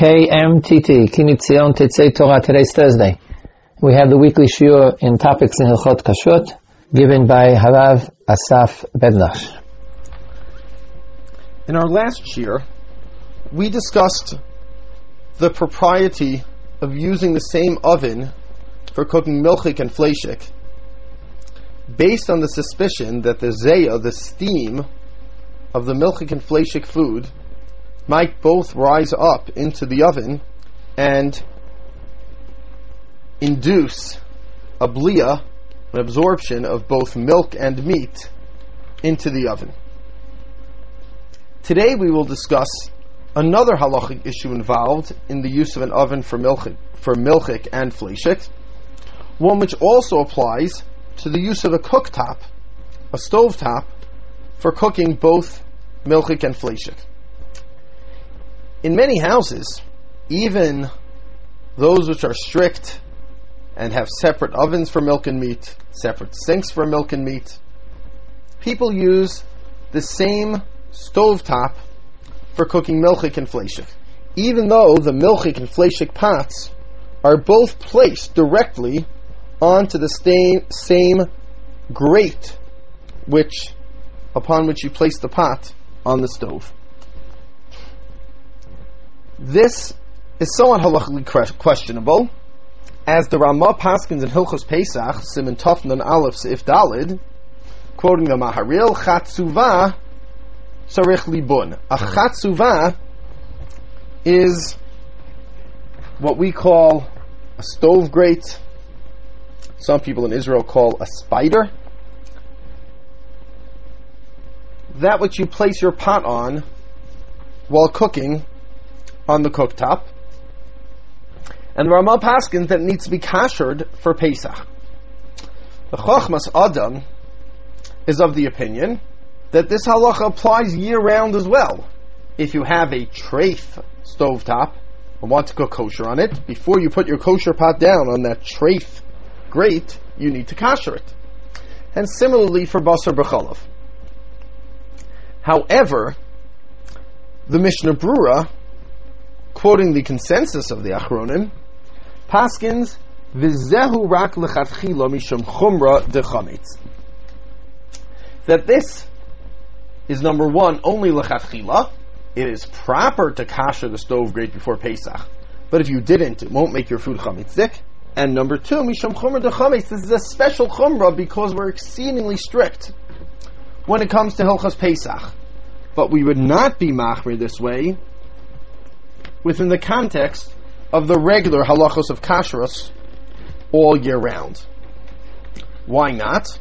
KMTT, Ki MiTzion Tetzei Torah. Today's Thursday. We have the weekly shiur in topics in Hilchot Kashrut, given by Harav Asaf Bednarsh. In our last shiur, we discussed the propriety of using the same oven for cooking milchik and fleshik, based on the suspicion that the zayah, the steam of the milchik and fleshik food, might both rise up into the oven and induce a blia, an absorption of both milk and meat into the oven. Today we will discuss another halachic issue involved in the use of an oven for milchik, for milchik and fleshik, one which also applies to the use of a cooktop, a stove top, for cooking both milchik and fleshik. In many houses, even those which are strict and have separate ovens for milk and meat, separate sinks for milk and meat, people use the same stove top for cooking milchik and fleshik, even though the milchik and fleshik pots are both placed directly onto the same, same grate which upon which you place the pot on the stove. This is somewhat halachically questionable, as the Ramah Paskins in Hilchos Pesach, Simon Tofnan Aleph Seif Dalid, quoting the Maharil, Chatzuva Sarich Libun. A Chatzuva is what we call a stove grate. Some people in Israel call a spider. That which you place your pot on while cooking on the cooktop. And the Ramah Paskin that needs to be kashered for Pesach. The Chochmas Adam is of the opinion that this halacha applies year round as well. If you have a treif stovetop and want to cook kosher on it, before you put your kosher pot down on that treif grate, you need to kasher it. And similarly for basar b'chalav. However, the Mishnah Brura quoting the consensus of the Achronim, Paskins, Vizehu rak lechatchila mishum chumra dechametz. That this is number one, only lechatchila. It is proper to kasher the stove grate before Pesach. But if you didn't, it won't make your food chametzik. And number two, mishum chumra dechametz. This is a special chumra because we're exceedingly strict when it comes to Hilchas Pesach. But we would not be machmir this way within the context of the regular halachos of kashrus all year round. Why not?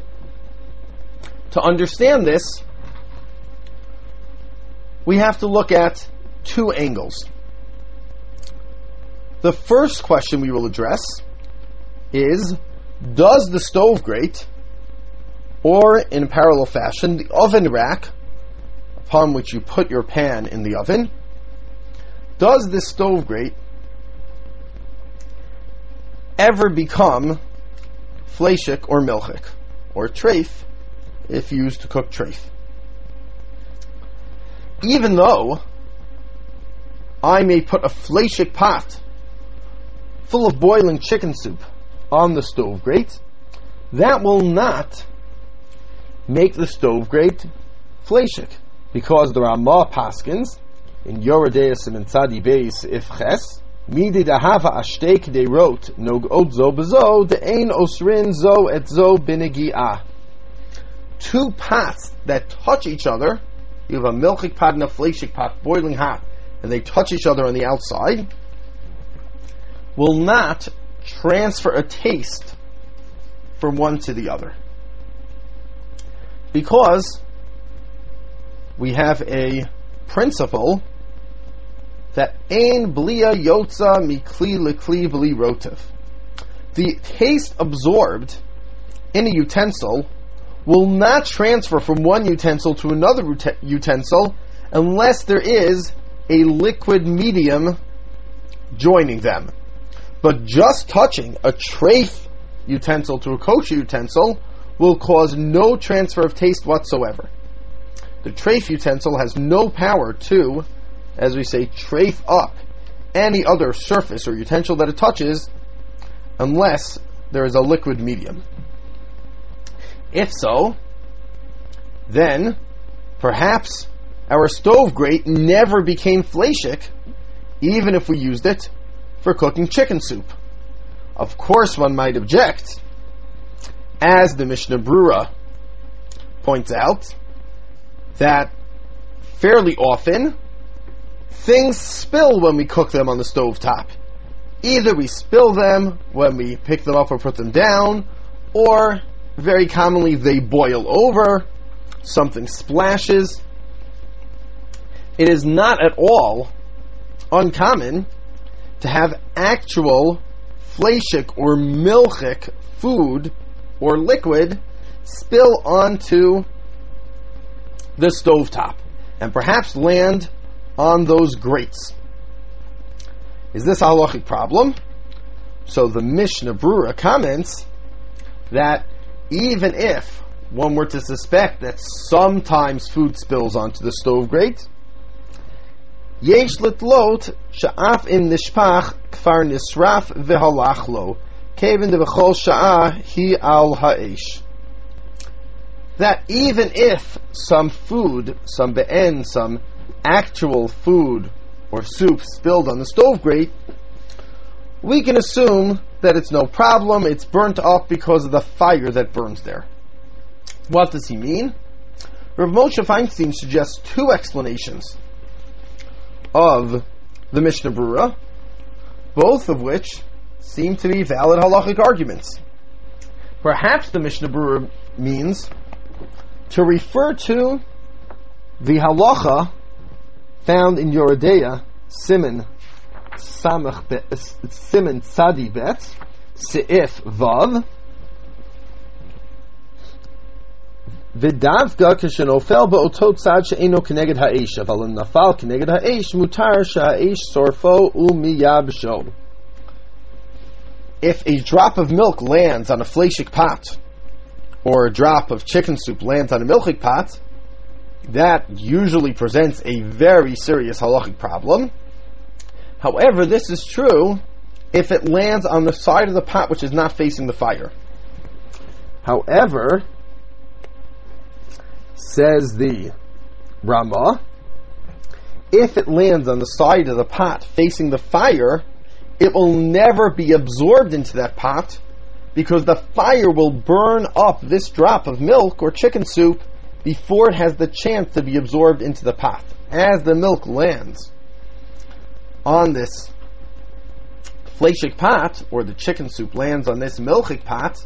To understand this, we have to look at two angles. The first question we will address is Does the stove grate, or in parallel fashion, the oven rack upon which you put your pan in the oven, does this stove grate ever become fleshik or milchik or treif if used to cook treif? Even though I may put a fleshik pot full of boiling chicken soup on the stove grate, that will not make the stove grate fleshik because there are more paskins in Yoredeus and in Tzadi Beis if Ches, Midi Dahava Ashtek they wrote Nog Od Zo Bezo the Ein Osrin Zo et Zo Binigi'ah. Two pots that touch each other, you have a milchik pot and a fleshik pot boiling hot, and they touch each other on the outside, will not transfer a taste from one to the other. Because we have a principle that ein blia yotza mikli likli bli rotiv. The taste absorbed in a utensil will not transfer from one utensil to another utensil unless there is a liquid medium joining them. But just touching a treif utensil to a kosher utensil will cause no transfer of taste whatsoever. The treif utensil has no power to, as we say, trafe up any other surface or utensil that it touches unless there is a liquid medium. If so, then perhaps our stove grate never became fleshik, even if we used it for cooking chicken soup. Of course, one might object, as the Mishnah Brura points out, that fairly often things spill when we cook them on the stove top. Either we spill them when we pick them up or put them down, or very commonly they boil over, something splashes. It is not at all uncommon to have actual fleshik or milchik food or liquid spill onto the stovetop and perhaps land on those grates. Is this a halachic problem? So the Mishnah Brura comments that even if one were to suspect that sometimes food spills onto the stove grate, yesh litlot sha'af im nishpach kfar nisraf v'halach lo, kevin devachol sha'ah hi al ha'esh. That even if some food, some be'en, some actual food or soup spilled on the stove grate, we can assume that it's no problem, it's burnt up because of the fire that burns there. What does he mean? Rav Moshe Feinstein suggests two explanations of the Mishnah Brura, both of which seem to be valid halachic arguments. Perhaps the Mishnah Brura means to refer to the halacha found in Yoredeya, Simon Samach Simon Tzadi Bet, Seif Vav, ודווקא כשנופל באותו צד שאינו כנגד האש, אבל אם נפל כנגד האש, מותר שהאש שורפו ומייבשו. If a drop of milk lands on a fleshik pot, or a drop of chicken soup lands on a milchik pot, that usually presents a very serious halachic problem. However, this is true if it lands on the side of the pot which is not facing the fire. However, says the Rama, if it lands on the side of the pot facing the fire, it will never be absorbed into that pot because the fire will burn up this drop of milk or chicken soup before it has the chance to be absorbed into the pot. As the milk lands on this fleshik pot, or the chicken soup lands on this milchik pot,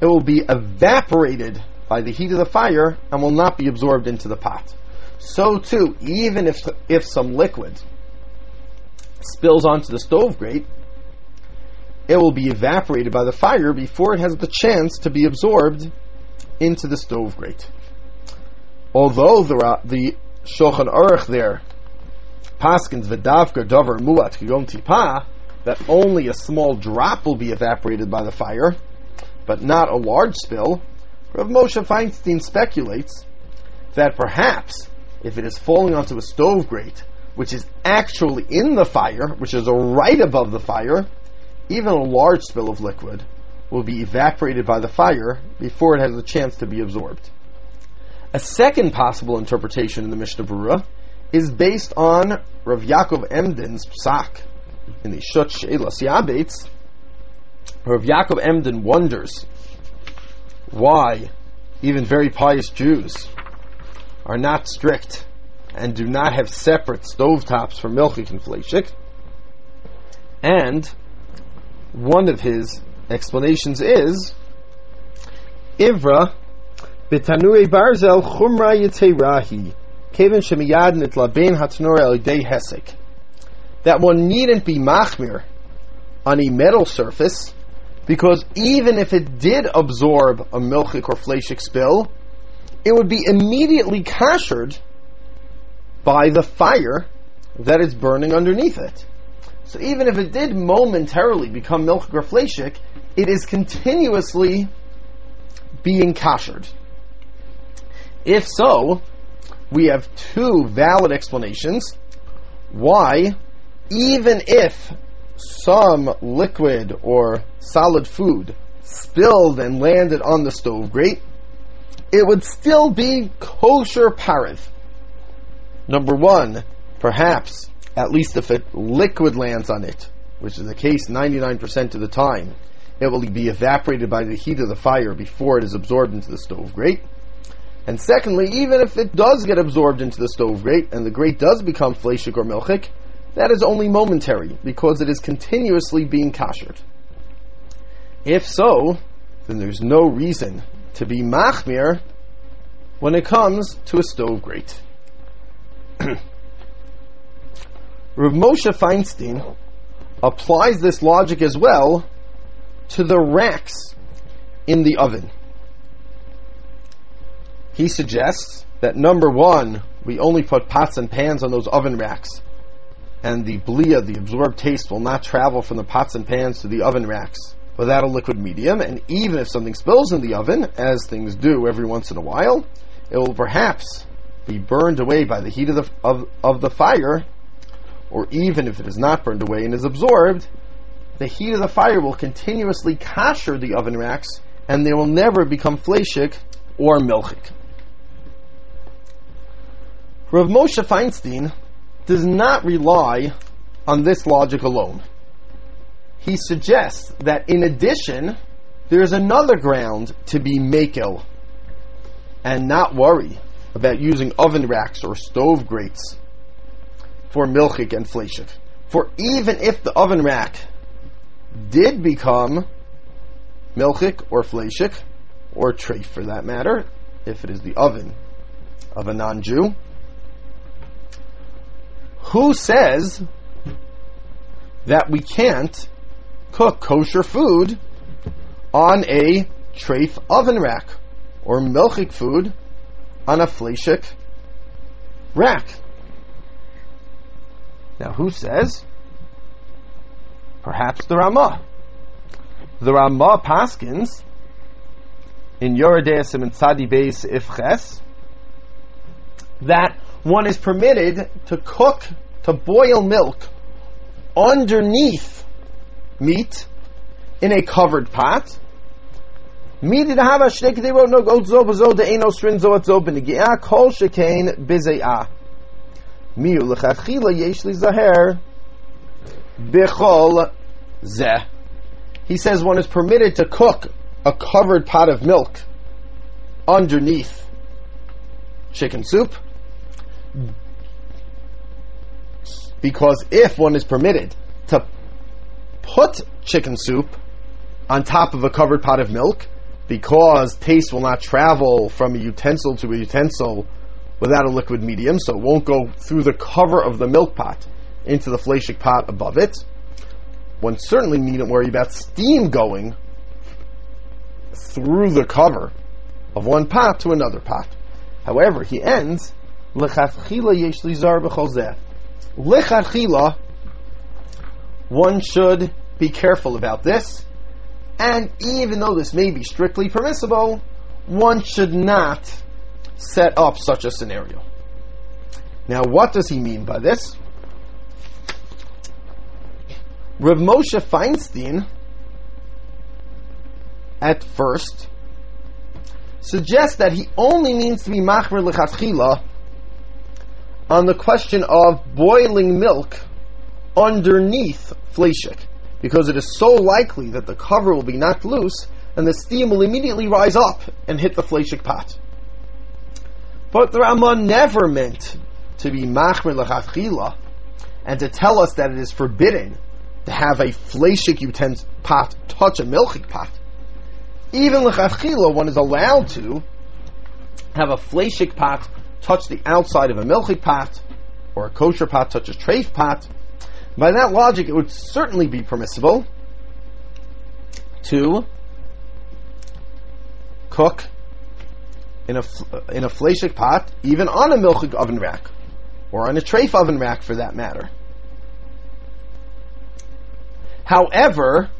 it will be evaporated by the heat of the fire and will not be absorbed into the pot. So too, even if if some liquid spills onto the stove grate, it will be evaporated by the fire before it has the chance to be absorbed into the stove grate although the the Shulchan Aruch there paskins v'davka davar muat kigom tipa that only a small drop will be evaporated by the fire, but not a large spill. Rav Moshe Feinstein speculates that perhaps if it is falling onto a stove grate, which is actually in the fire, which is right above the fire, even a large spill of liquid will be evaporated by the fire before it has a chance to be absorbed. A second possible interpretation in the Mishnah Brura is based on Rav Yaakov Emden's psak in the Shut She'elas ah, Yabetz. Rav Yaakov Emden wonders why even very pious Jews are not strict and do not have separate stovetops for milchik and fleshik. And one of his explanations is Ivra B'tanui barzel chumra yiterahi, kevin shemiyad nitlaben hatnor el hesek. That one needn't be machmir on a metal surface, because even if it did absorb a milchik or fleshik spill, it would be immediately kashered by the fire that is burning underneath it. So even if it did momentarily become milk or fleshik, it is continuously being kashered. If so, we have two valid explanations why even if some liquid or solid food spilled and landed on the stove grate, it would still be kosher parav. Number one, perhaps, at least if it liquid lands on it, which is the case 99% of the time, it will be evaporated by the heat of the fire before it is absorbed into the stove grate. And secondly, even if it does get absorbed into the stove grate and the grate does become fleshik or milchik, that is only momentary because it is continuously being kashered. If so, then there's no reason to be machmir when it comes to a stove grate. Rav Moshe Feinstein applies this logic as well to the racks in the oven. He suggests that number one, we only put pots and pans on those oven racks, and the blia, the absorbed taste, will not travel from the pots and pans to the oven racks without a liquid medium, and even if something spills in the oven, as things do every once in a while, it will perhaps be burned away by the heat of the, of, of the fire, or even if it is not burned away and is absorbed, the heat of the fire will continuously kasher the oven racks, and they will never become fleshik or milchik. Rav Moshe Feinstein does not rely on this logic alone. He suggests that in addition, there is another ground to be makel and not worry about using oven racks or stove grates for milchik and fleshik. For even if the oven rack did become milchik or fleshik, or treif for that matter, if it is the oven of a non-Jew, who says that we can't cook kosher food on a treif oven rack or milchik food on a fleshik rack? Now, who says? Perhaps the Ramah. The Ramah Paskins in Yoredei Simon Tzadi Beis Ifches that one is permitted to cook, to boil milk underneath meat in a covered pot. To have a they wrote no kol. Miu lechatchila yesh li zaher bichol zeh. He says one is permitted to cook a covered pot of milk underneath chicken soup because if one is permitted to put chicken soup on top of a covered pot of milk, because taste will not travel from a utensil to a utensil without a liquid medium, so it won't go through the cover of the milk pot into the fleshik pot above it. One certainly needn't worry about steam going through the cover of one pot to another pot. However, he ends yesh lizar one should be careful about this, and even though this may be strictly permissible, one should not set up such a scenario. Now, what does he mean by this? Rav Moshe Feinstein, at first, suggests that he only means to be machmer lechatchila on the question of boiling milk underneath fleshik, because it is so likely that the cover will be knocked loose and the steam will immediately rise up and hit the fleshik pot. But the Ramah never meant to be machmer lechatchila and to tell us that it is forbidden to have a fleshik utensil pot touch a milchik pot. Even lechatchila, one is allowed to have a fleshik pot touch the outside of a milchik pot, or a kosher pot touch a treif pot. By that logic, it would certainly be permissible to cook in a uh, in a fleshik pot, even on a milchik oven rack, or on a treif oven rack, for that matter. However,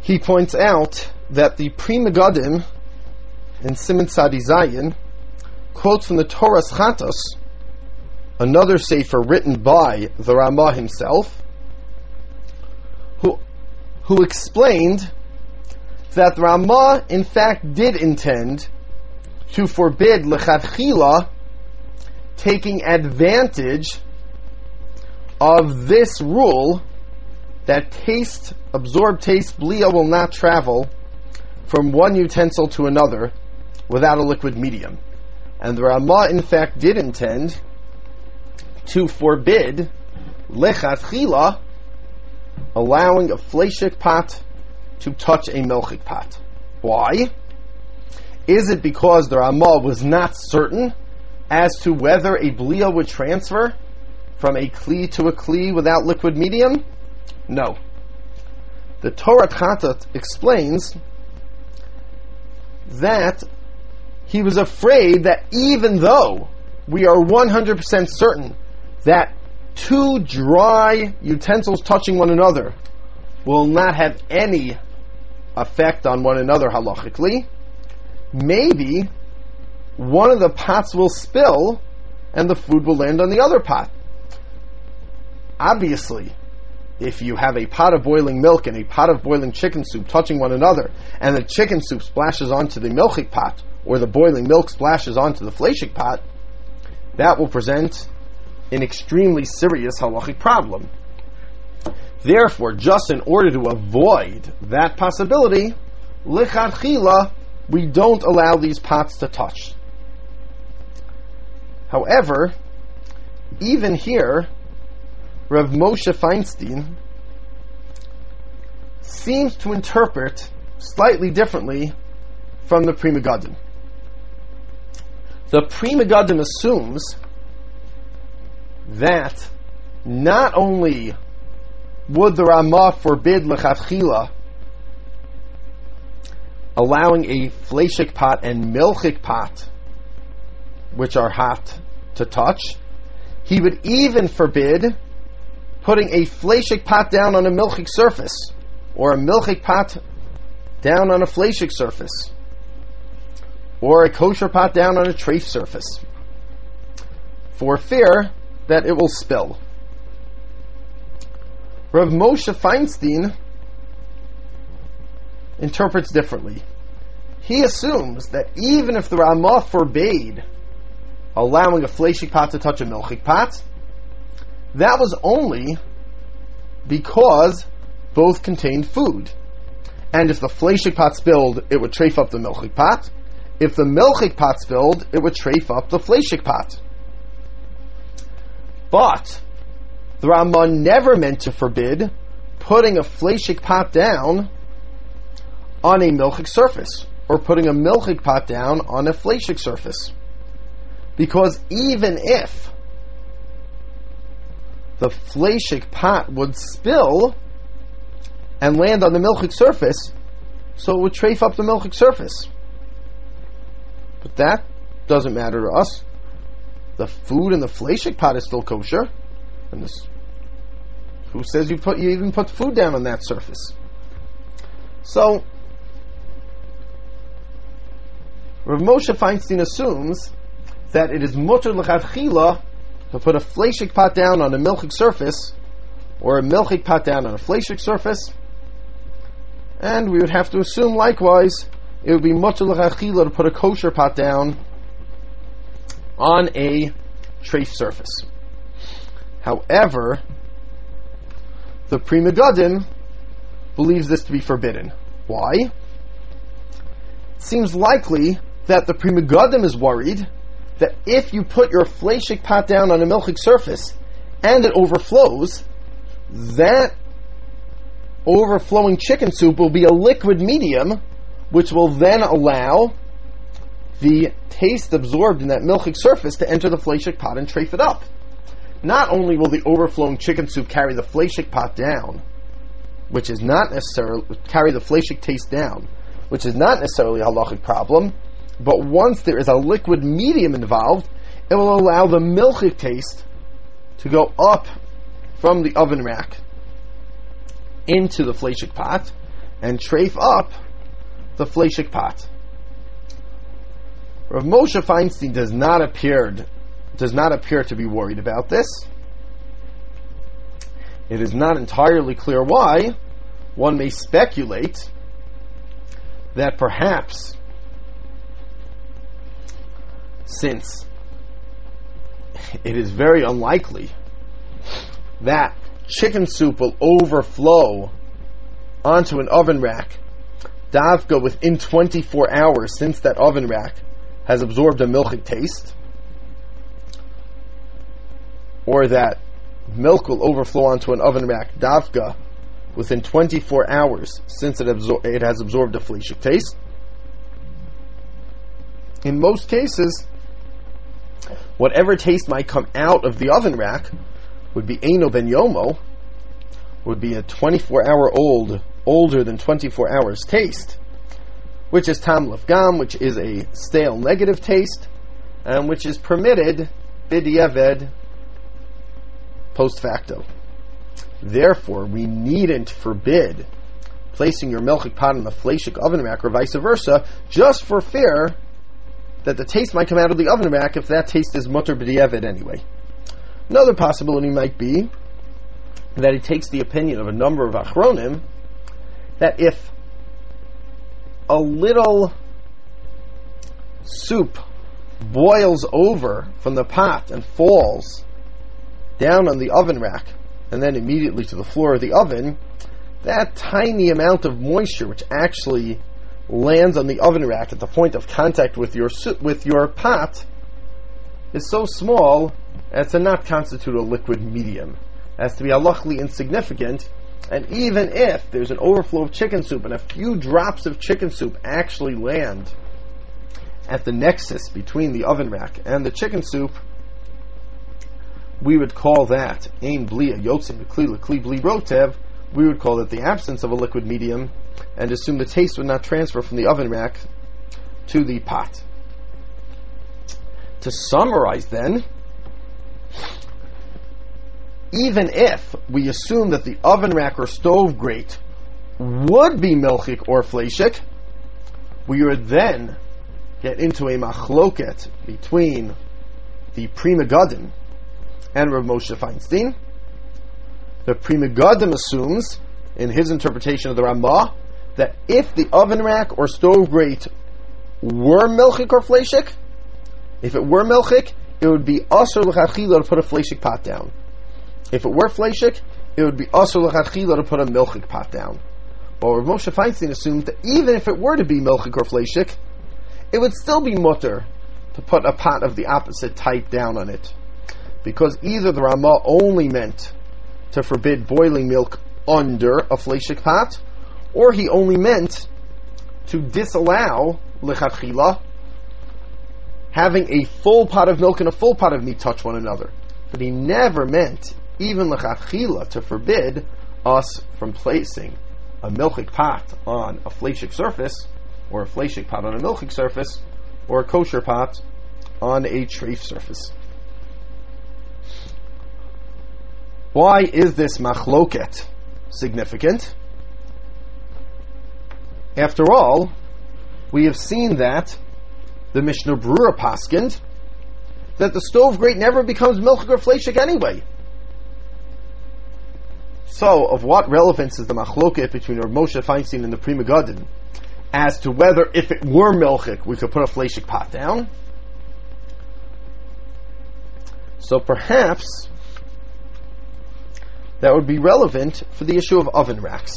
he points out that the Pri Megadim in Simon Sadi quotes from the Toras Chatas another sefer written by the Ramah himself, who, who explained that the in fact did intend to forbid lechatchila taking advantage of this rule that taste, absorbed taste, blia will not travel from one utensil to another without a liquid medium. And the Ramah, in fact, did intend to forbid lechatchila allowing a fleshik pot to touch a milchik pot. Why? Is it because the Ramah was not certain as to whether a blia would transfer from a kli to a kli without liquid medium? No. The Torat Chatat explains that he was afraid that even though we are 100% certain that two dry utensils touching one another will not have any effect on one another halachically, maybe one of the pots will spill and the food will land on the other pot. Obviously, if you have a pot of boiling milk and a pot of boiling chicken soup touching one another, and the chicken soup splashes onto the milchik pot, or the boiling milk splashes onto the fleshik pot, that will present an extremely serious halachic problem. Therefore, just in order to avoid that possibility, lichatchila, we don't allow these pots to touch. However, even here, Rav Moshe Feinstein seems to interpret slightly differently from the Pri Megadim. The Pri Megadim assumes that not only would the Ramah forbid lechatchila allowing a fleshik pot and milchik pot, which are hot, to touch, he would even forbid putting a fleshik pot down on a milchik surface, or a milchik pot down on a fleshik surface, or a kosher pot down on a treif surface, for fear that it will spill. Rav Moshe Feinstein interprets differently. He assumes that even if the Ramah forbade allowing a fleshik pot to touch a milchik pot, that was only because both contained food. And if the fleshik pot spilled, it would trafe up the milchik pot. If the milchik pot spilled, it would trafe up the fleshik pot. But the Ramah never meant to forbid putting a fleshik pot down on a milchik surface, or putting a milchik pot down on a fleshik surface. Because even if the fleshik pot would spill and land on the milchik surface, so it would trafe up the milchik surface. But that doesn't matter to us. The food in the fleshik pot is still kosher, and this, who says you put you even put food down on that surface? So Rav Moshe Feinstein assumes that it is mutter l'chadchila to put a fleshik pot down on a milchik surface, or a milchik pot down on a fleshik surface, and we would have to assume likewise it would be mutter l'chadchila to put a kosher pot down on a treif surface. However, the Pri Megadim believes this to be forbidden. Why? It seems likely that the Pri Megadim is worried that if you put your fleshik pot down on a milchik surface and it overflows, that overflowing chicken soup will be a liquid medium, which will then allow the taste absorbed in that milchik surface to enter the fleshik pot and trafe it up. Not only will the overflowing chicken soup carry the fleshik pot down, which is not necessarily carry the fleshik taste down, which is not necessarily a halachic problem, but once there is a liquid medium involved, it will allow the milchik taste to go up from the oven rack into the fleshik pot and trafe up the fleshik pot. Rav Moshe Feinstein does not appear does not appear to be worried about this. It is not entirely clear why. One may speculate that perhaps since it is very unlikely that chicken soup will overflow onto an oven rack davka within 24 hours since that oven rack has absorbed a milky taste, or that milk will overflow onto an oven rack davka within 24 hours since it, absor- it has absorbed a fleishik taste. In most cases, whatever taste might come out of the oven rack would be Eino ben Yomo, would be a 24 hour old, older than 24 hours taste, which is Tam Gam, which is a stale negative taste, and which is permitted Bidiyeved post facto. Therefore, we needn't forbid placing your milchik pot in the fleshik oven rack or vice versa, just for fear that the taste might come out of the oven rack if that taste is mutter b'di'evid anyway. Another possibility might be that it takes the opinion of a number of achronim that if a little soup boils over from the pot and falls down on the oven rack and then immediately to the floor of the oven, that tiny amount of moisture which actually lands on the oven rack at the point of contact with your with your pot is so small as to not constitute a liquid medium, as to be halachically insignificant. And even if there's an overflow of chicken soup and a few drops of chicken soup actually land at the nexus between the oven rack and the chicken soup, we would call that ein blia yotzim kli kli bli rotev. We would call it the absence of a liquid medium, and assume the taste would not transfer from the oven rack to the pot. To summarize, then, even if we assume that the oven rack or stove grate would be milchik or fleshik, we would then get into a machloket between the Pri Megadim and Rav Moshe Feinstein. The Pri Megadim assumes, in his interpretation of the Ramah, that if the oven rack or stove grate were milchik or fleshik, if it were milchik, it would be asur l'chachila to put a fleshik pot down. If it were fleshik, it would be asur l'chachila to put a milchik pot down. But Rav Moshe Feinstein assumed that even if it were to be milchik or fleshik, it would still be mutter to put a pot of the opposite type down on it. Because either the Rama only meant to forbid boiling milk under a fleshik pot, or he only meant to disallow lechatchila having a full pot of milk and a full pot of meat touch one another. But he never meant, even lechatchila, to forbid us from placing a milchik pot on a fleshik surface, or a fleshik pot on a milchik surface, or a kosher pot on a treif surface. Why is this machloket significant? After all, we have seen that the Mishnah Brura paskind that the stove grate never becomes milchik or fleshik anyway. So, of what relevance is the machloket between Rav Moshe Feinstein and the Pri Megadim as to whether, if it were milchik, we could put a fleshik pot down? So perhaps that would be relevant for the issue of oven racks.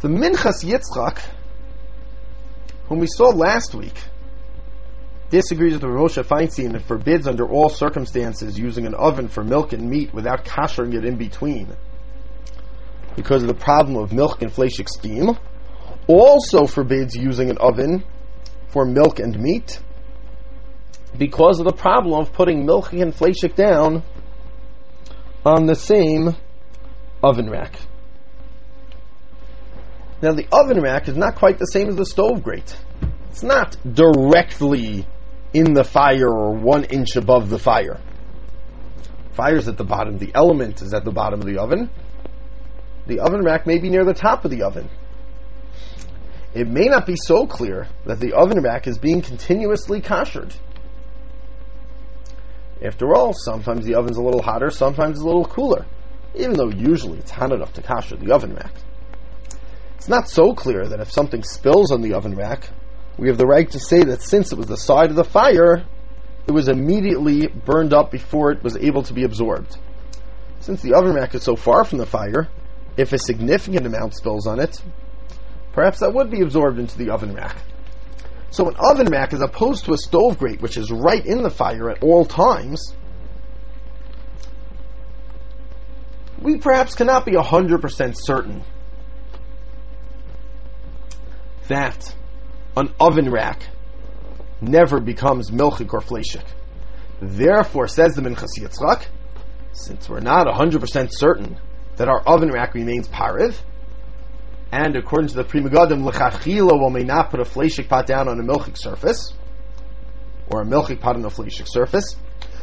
The Minchas Yitzchak, whom we saw last week, disagrees with the Rosh Feinstein and forbids under all circumstances using an oven for milk and meat without koshering it in between because of the problem of milk and fleshik steam. Also forbids using an oven for milk and meat because of the problem of putting milk and fleshik down on the same oven rack. Now, the oven rack is not quite the same as the stove grate. It's not directly in the fire or one inch above the fire. Fire's at the bottom. The element is at the bottom of the oven. The oven rack may be near the top of the oven. It may not be so clear that the oven rack is being continuously koshered. After all, sometimes the oven's a little hotter, sometimes a little cooler, even though usually it's hot enough to kasher the oven rack. It's not so clear that if something spills on the oven rack, we have the right to say that since it was the side of the fire, it was immediately burned up before it was able to be absorbed. Since the oven rack is so far from the fire, if a significant amount spills on it, perhaps that would be absorbed into the oven rack. So an oven rack, as opposed to a stove grate, which is right in the fire at all times, we perhaps cannot be 100% certain that an oven rack never becomes milchik or fleshik. Therefore, says the Minchas Yitzchak, since we're not 100% certain that our oven rack remains pariv, and according to the Pri Megadim, l'chachila will may not put a fleshik pot down on a milchik surface, or a milchik pot on a fleshik surface.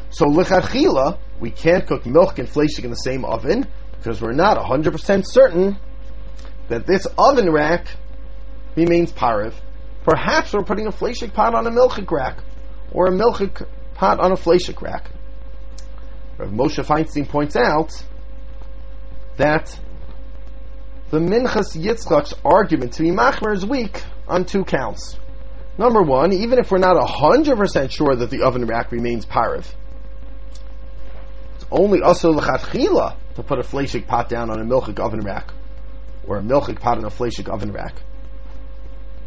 So l'chachila, we can't cook milk and fleshik in the same oven, because we're not 100% certain that this oven rack remains pariv. Perhaps we're putting a fleshik pot on a milchik rack, or a milchik pot on a fleshik rack. Rav Moshe Feinstein points out that the Minchas Yitzchak's argument to be machmer is weak on two counts. Number one, even if we're not 100% sure that the oven rack remains pariv, it's only also l'chatchila to put a fleshik pot down on a milchik oven rack, or a milchik pot on a fleshik oven rack.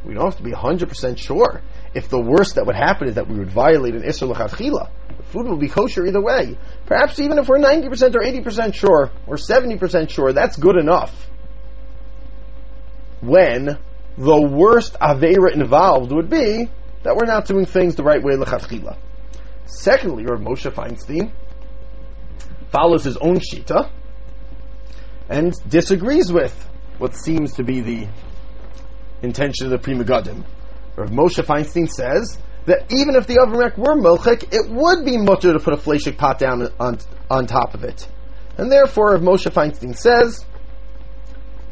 We don't have to be 100% sure. If the worst that would happen is that we would violate an Isser L'chachila, the food will be kosher either way. Perhaps even if we're 90% or 80% sure, or 70% sure, that's good enough. When the worst Avera involved would be that we're not doing things the right way L'chachila. Secondly, Rav Moshe Feinstein follows his own Shita and disagrees with what seems to be the intention of the Pri Megadim. Rav Moshe Feinstein says that even if the rack were milchik, it would be mutter to put a fleshik pot down on, on top of it. And therefore, Rav Moshe Feinstein says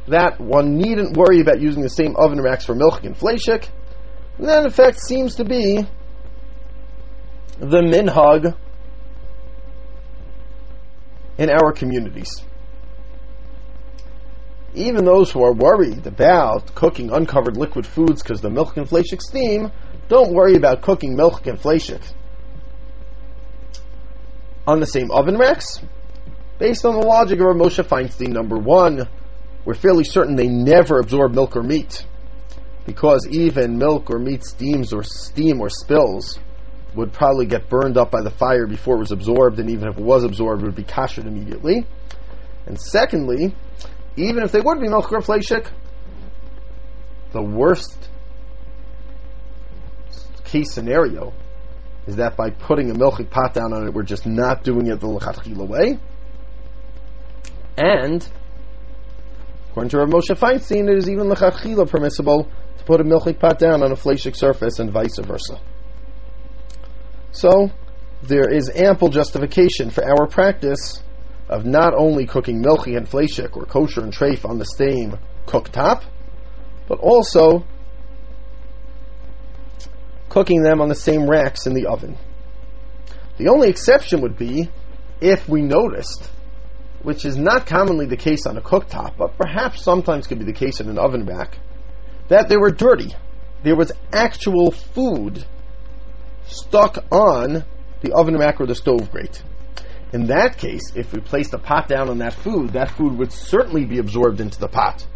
that one needn't worry about using the same oven racks for milchik and fleshik. And that, in fact, seems to be the minhag in our communities even those who are worried about cooking uncovered liquid foods because the milk and fleshik steam, don't worry about cooking milk and fleshik on the same oven racks. Based on the logic of our Moshe Feinstein, number one, we're fairly certain they never absorb milk or meat, because even milk or meat steams or steam or spills would probably get burned up by the fire before it was absorbed, and even if it was absorbed, it would be kashered immediately. And secondly, even if they would be milk or fleshik, the worst case scenario is that by putting a milchik pot down on it, we're just not doing it the lechatchila way. And according to Rav Moshe Feinstein, it is even lechatchila permissible to put a milchik pot down on a fleshik surface and vice versa. So there is ample justification for our practice of not only cooking milchi and fleshik or kosher and treif on the same cooktop, but also cooking them on the same racks in the oven. The only exception would be if we noticed, which is not commonly the case on a cooktop, but perhaps sometimes could be the case in an oven rack, that they were dirty. There was actual food stuck on the oven rack or the stove grate. In that case, if we placed a pot down on that food, that food would certainly be absorbed into the pot.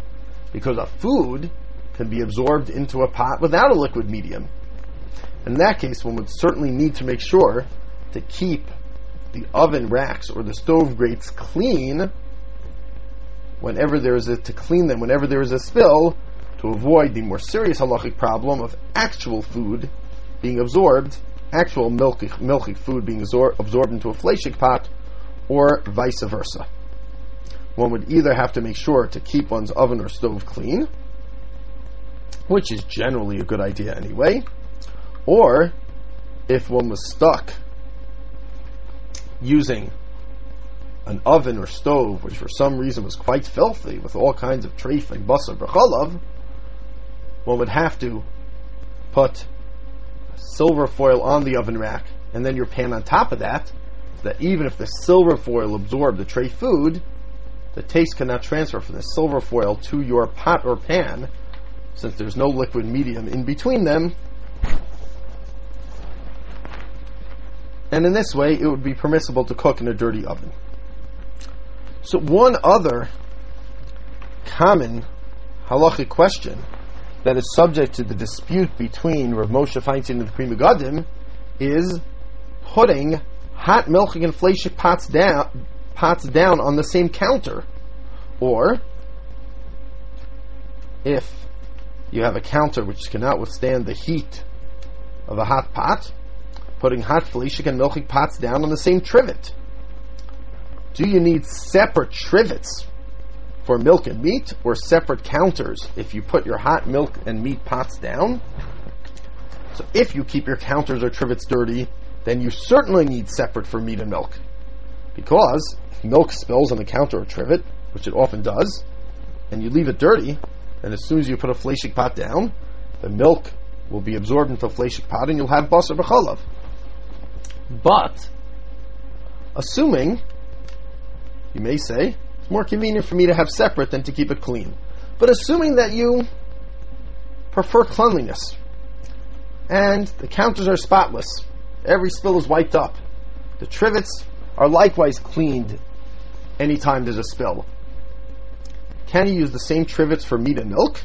Because a food can be absorbed into a pot without a liquid medium. In that case, one would certainly need to make sure to keep the oven racks or the stove grates clean whenever there is a to clean them whenever there is a spill to avoid the more serious halachic problem of actual food being absorbed actual milky, milky food being absor- absorbed into a fleshik pot, or vice versa. One would either have to make sure to keep one's oven or stove clean, which is generally a good idea anyway, or if one was stuck using an oven or stove which for some reason was quite filthy with all kinds of treif and basar b'chalav, one would have to put silver foil on the oven rack and then your pan on top of that, so that even if the silver foil absorbed the tray food, the taste cannot transfer from the silver foil to your pot or pan, since there's no liquid medium in between them. And in this way, it would be permissible to cook in a dirty oven. So, one other common halachic question that is subject to the dispute between Rav Moshe Feinstein and the Pri Megadim is putting hot milchig and fleshik pots down pots down on the same counter, or if you have a counter which cannot withstand the heat of a hot pot, putting hot fleshik and milchig pots down on the same trivet. Do you need separate trivets for milk and meat, or separate counters if you put your hot milk and meat pots down? So if you keep your counters or trivets dirty, then you certainly need separate for meat and milk. Because if milk spills on the counter or trivet, which it often does, and you leave it dirty, and as soon as you put a fleshik pot down, the milk will be absorbed into a fleshik pot and you'll have basar b'chalav. But, assuming, you may say, it's more convenient for me to have separate than to keep it clean. But assuming that you prefer cleanliness, and the counters are spotless, every spill is wiped up, the trivets are likewise cleaned anytime there's a spill. Can you use the same trivets for meat and milk?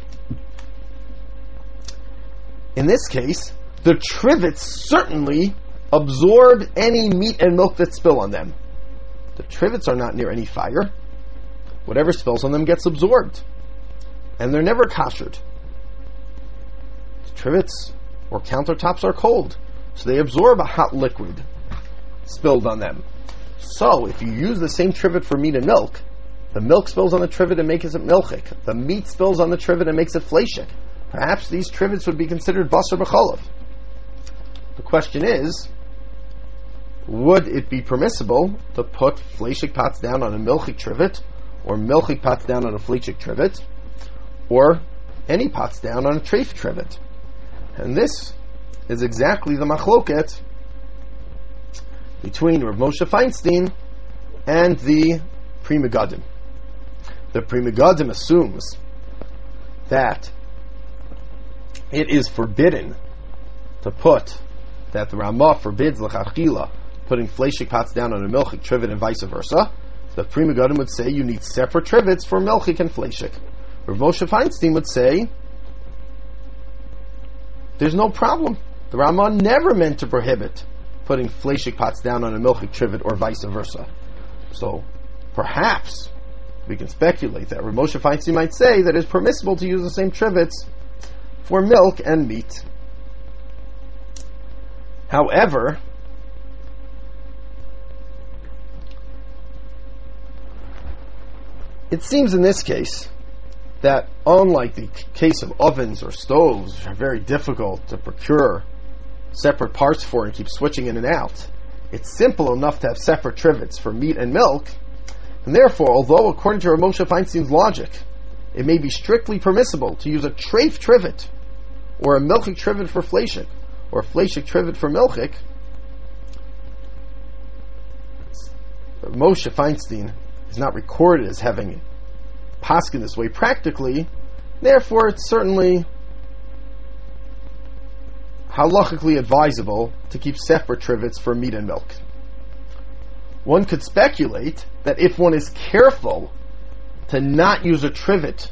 In this case, the trivets certainly absorb any meat and milk that spill on them. The trivets are not near any fire. Whatever spills on them gets absorbed. And they're never kashered. The trivets or countertops are cold, so they absorb a hot liquid spilled on them. So, if you use the same trivet for meat and milk, the milk spills on the trivet and makes it milchik. The meat spills on the trivet and makes it fleshik. Perhaps these trivets would be considered basar b'cholav. The question is, would it be permissible to put fleshik pots down on a milchik trivet, or milchik pots down on a fleshik trivet, or any pots down on a treif trivet? And this is exactly the machloket between Rav Moshe Feinstein and the Pri Megadim. The Pri Megadim assumes that it is forbidden to put that the Ramah forbids lechachila putting fleshik pots down on a milchik trivet and vice versa. The Pri Megadim would say you need separate trivets for milchik and fleshik. Rav Moshe Feinstein would say there's no problem. The Ramah never meant to prohibit putting fleshik pots down on a milchik trivet or vice versa. So perhaps we can speculate that Rav Moshe Feinstein might say that it's permissible to use the same trivets for milk and meat. However, it seems in this case that unlike the case of ovens or stoves, which are very difficult to procure separate parts for and keep switching in and out, it's simple enough to have separate trivets for meat and milk, and therefore, although according to Rav Moshe Feinstein's logic, it may be strictly permissible to use a treif trivet, or a milchik trivet for fleshik, or a trivet for milchik, Moshe Feinstein is not recorded as having paskin this way practically. Therefore, it's certainly halachically advisable to keep separate trivets for meat and milk. One could speculate that if one is careful to not use a trivet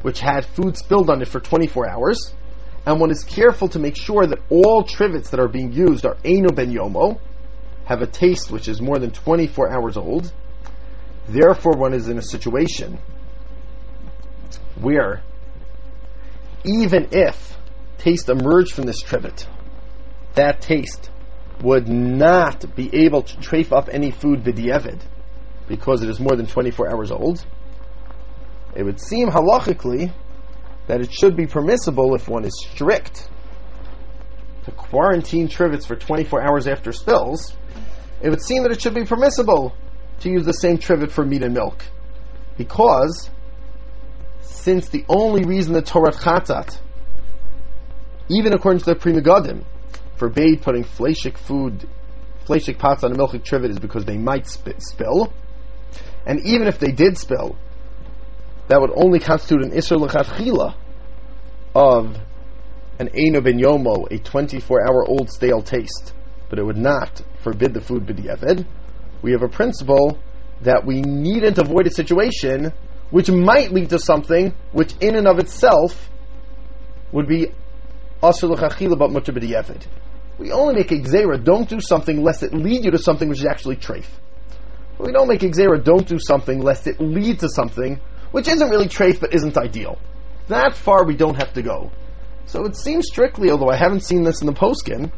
which had food spilled on it for 24 hours, and one is careful to make sure that all trivets that are being used are Eino Ben Yomo, have a taste which is more than 24 hours old, therefore one is in a situation where even if taste emerged from this trivet, that taste would not be able to trafe up any food vidyevid because it is more than 24 hours old. It would seem halachically that it should be permissible if one is strict to quarantine trivets for 24 hours after spills. It would seem that it should be permissible to use the same trivet for meat and milk because since the only reason the Torat Chatat, even according to the Pri Megadim, forbade putting fleshik food, fleshik pots on a milchik trivet is because they might sp- spill. And even if they did spill, that would only constitute an Isser L'chatchila of an Eino Ben Yomo, a 24 hour old stale taste, but it would not forbid the food b'di'evid. We have a principle that we needn't avoid a situation which might lead to something which in and of itself would be Assur L'chachila but mutter b'di'evid. We only make a don't do something lest it lead you to something which is actually treif. We don't make a don't do something lest it lead to something which isn't really treif but isn't ideal. That far we don't have to go. So it seems strictly, although I haven't seen this in the poskin,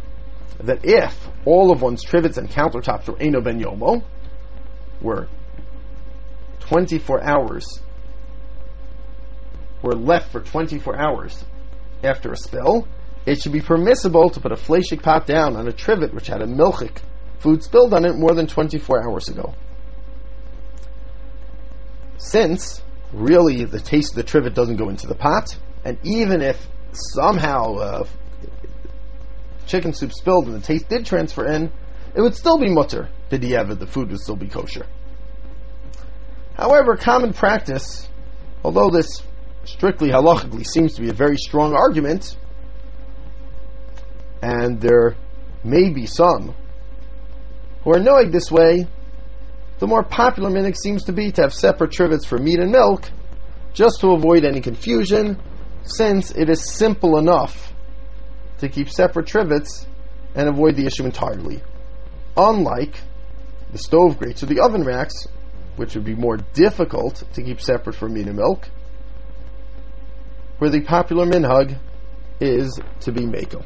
that if all of one's trivets and countertops were Eino Ben Yomo, were 24 hours, were left for 24 hours after a spill, it should be permissible to put a fleshik pot down on a trivet which had a milchik food spilled on it more than 24 hours ago. Since really the taste of the trivet doesn't go into the pot, and even if somehow uh, chicken soup spilled and the taste did transfer in, it would still be mutter. B'di'evid, the food would still be kosher. However, common practice, although this strictly halachically seems to be a very strong argument, and there may be some who are knowing this way, the more popular minhag seems to be to have separate trivets for meat and milk, just to avoid any confusion, since it is simple enough to keep separate trivets and avoid the issue entirely. Unlike the stove grates or the oven racks, which would be more difficult to keep separate for meat and milk, where the popular minhag is to be makel.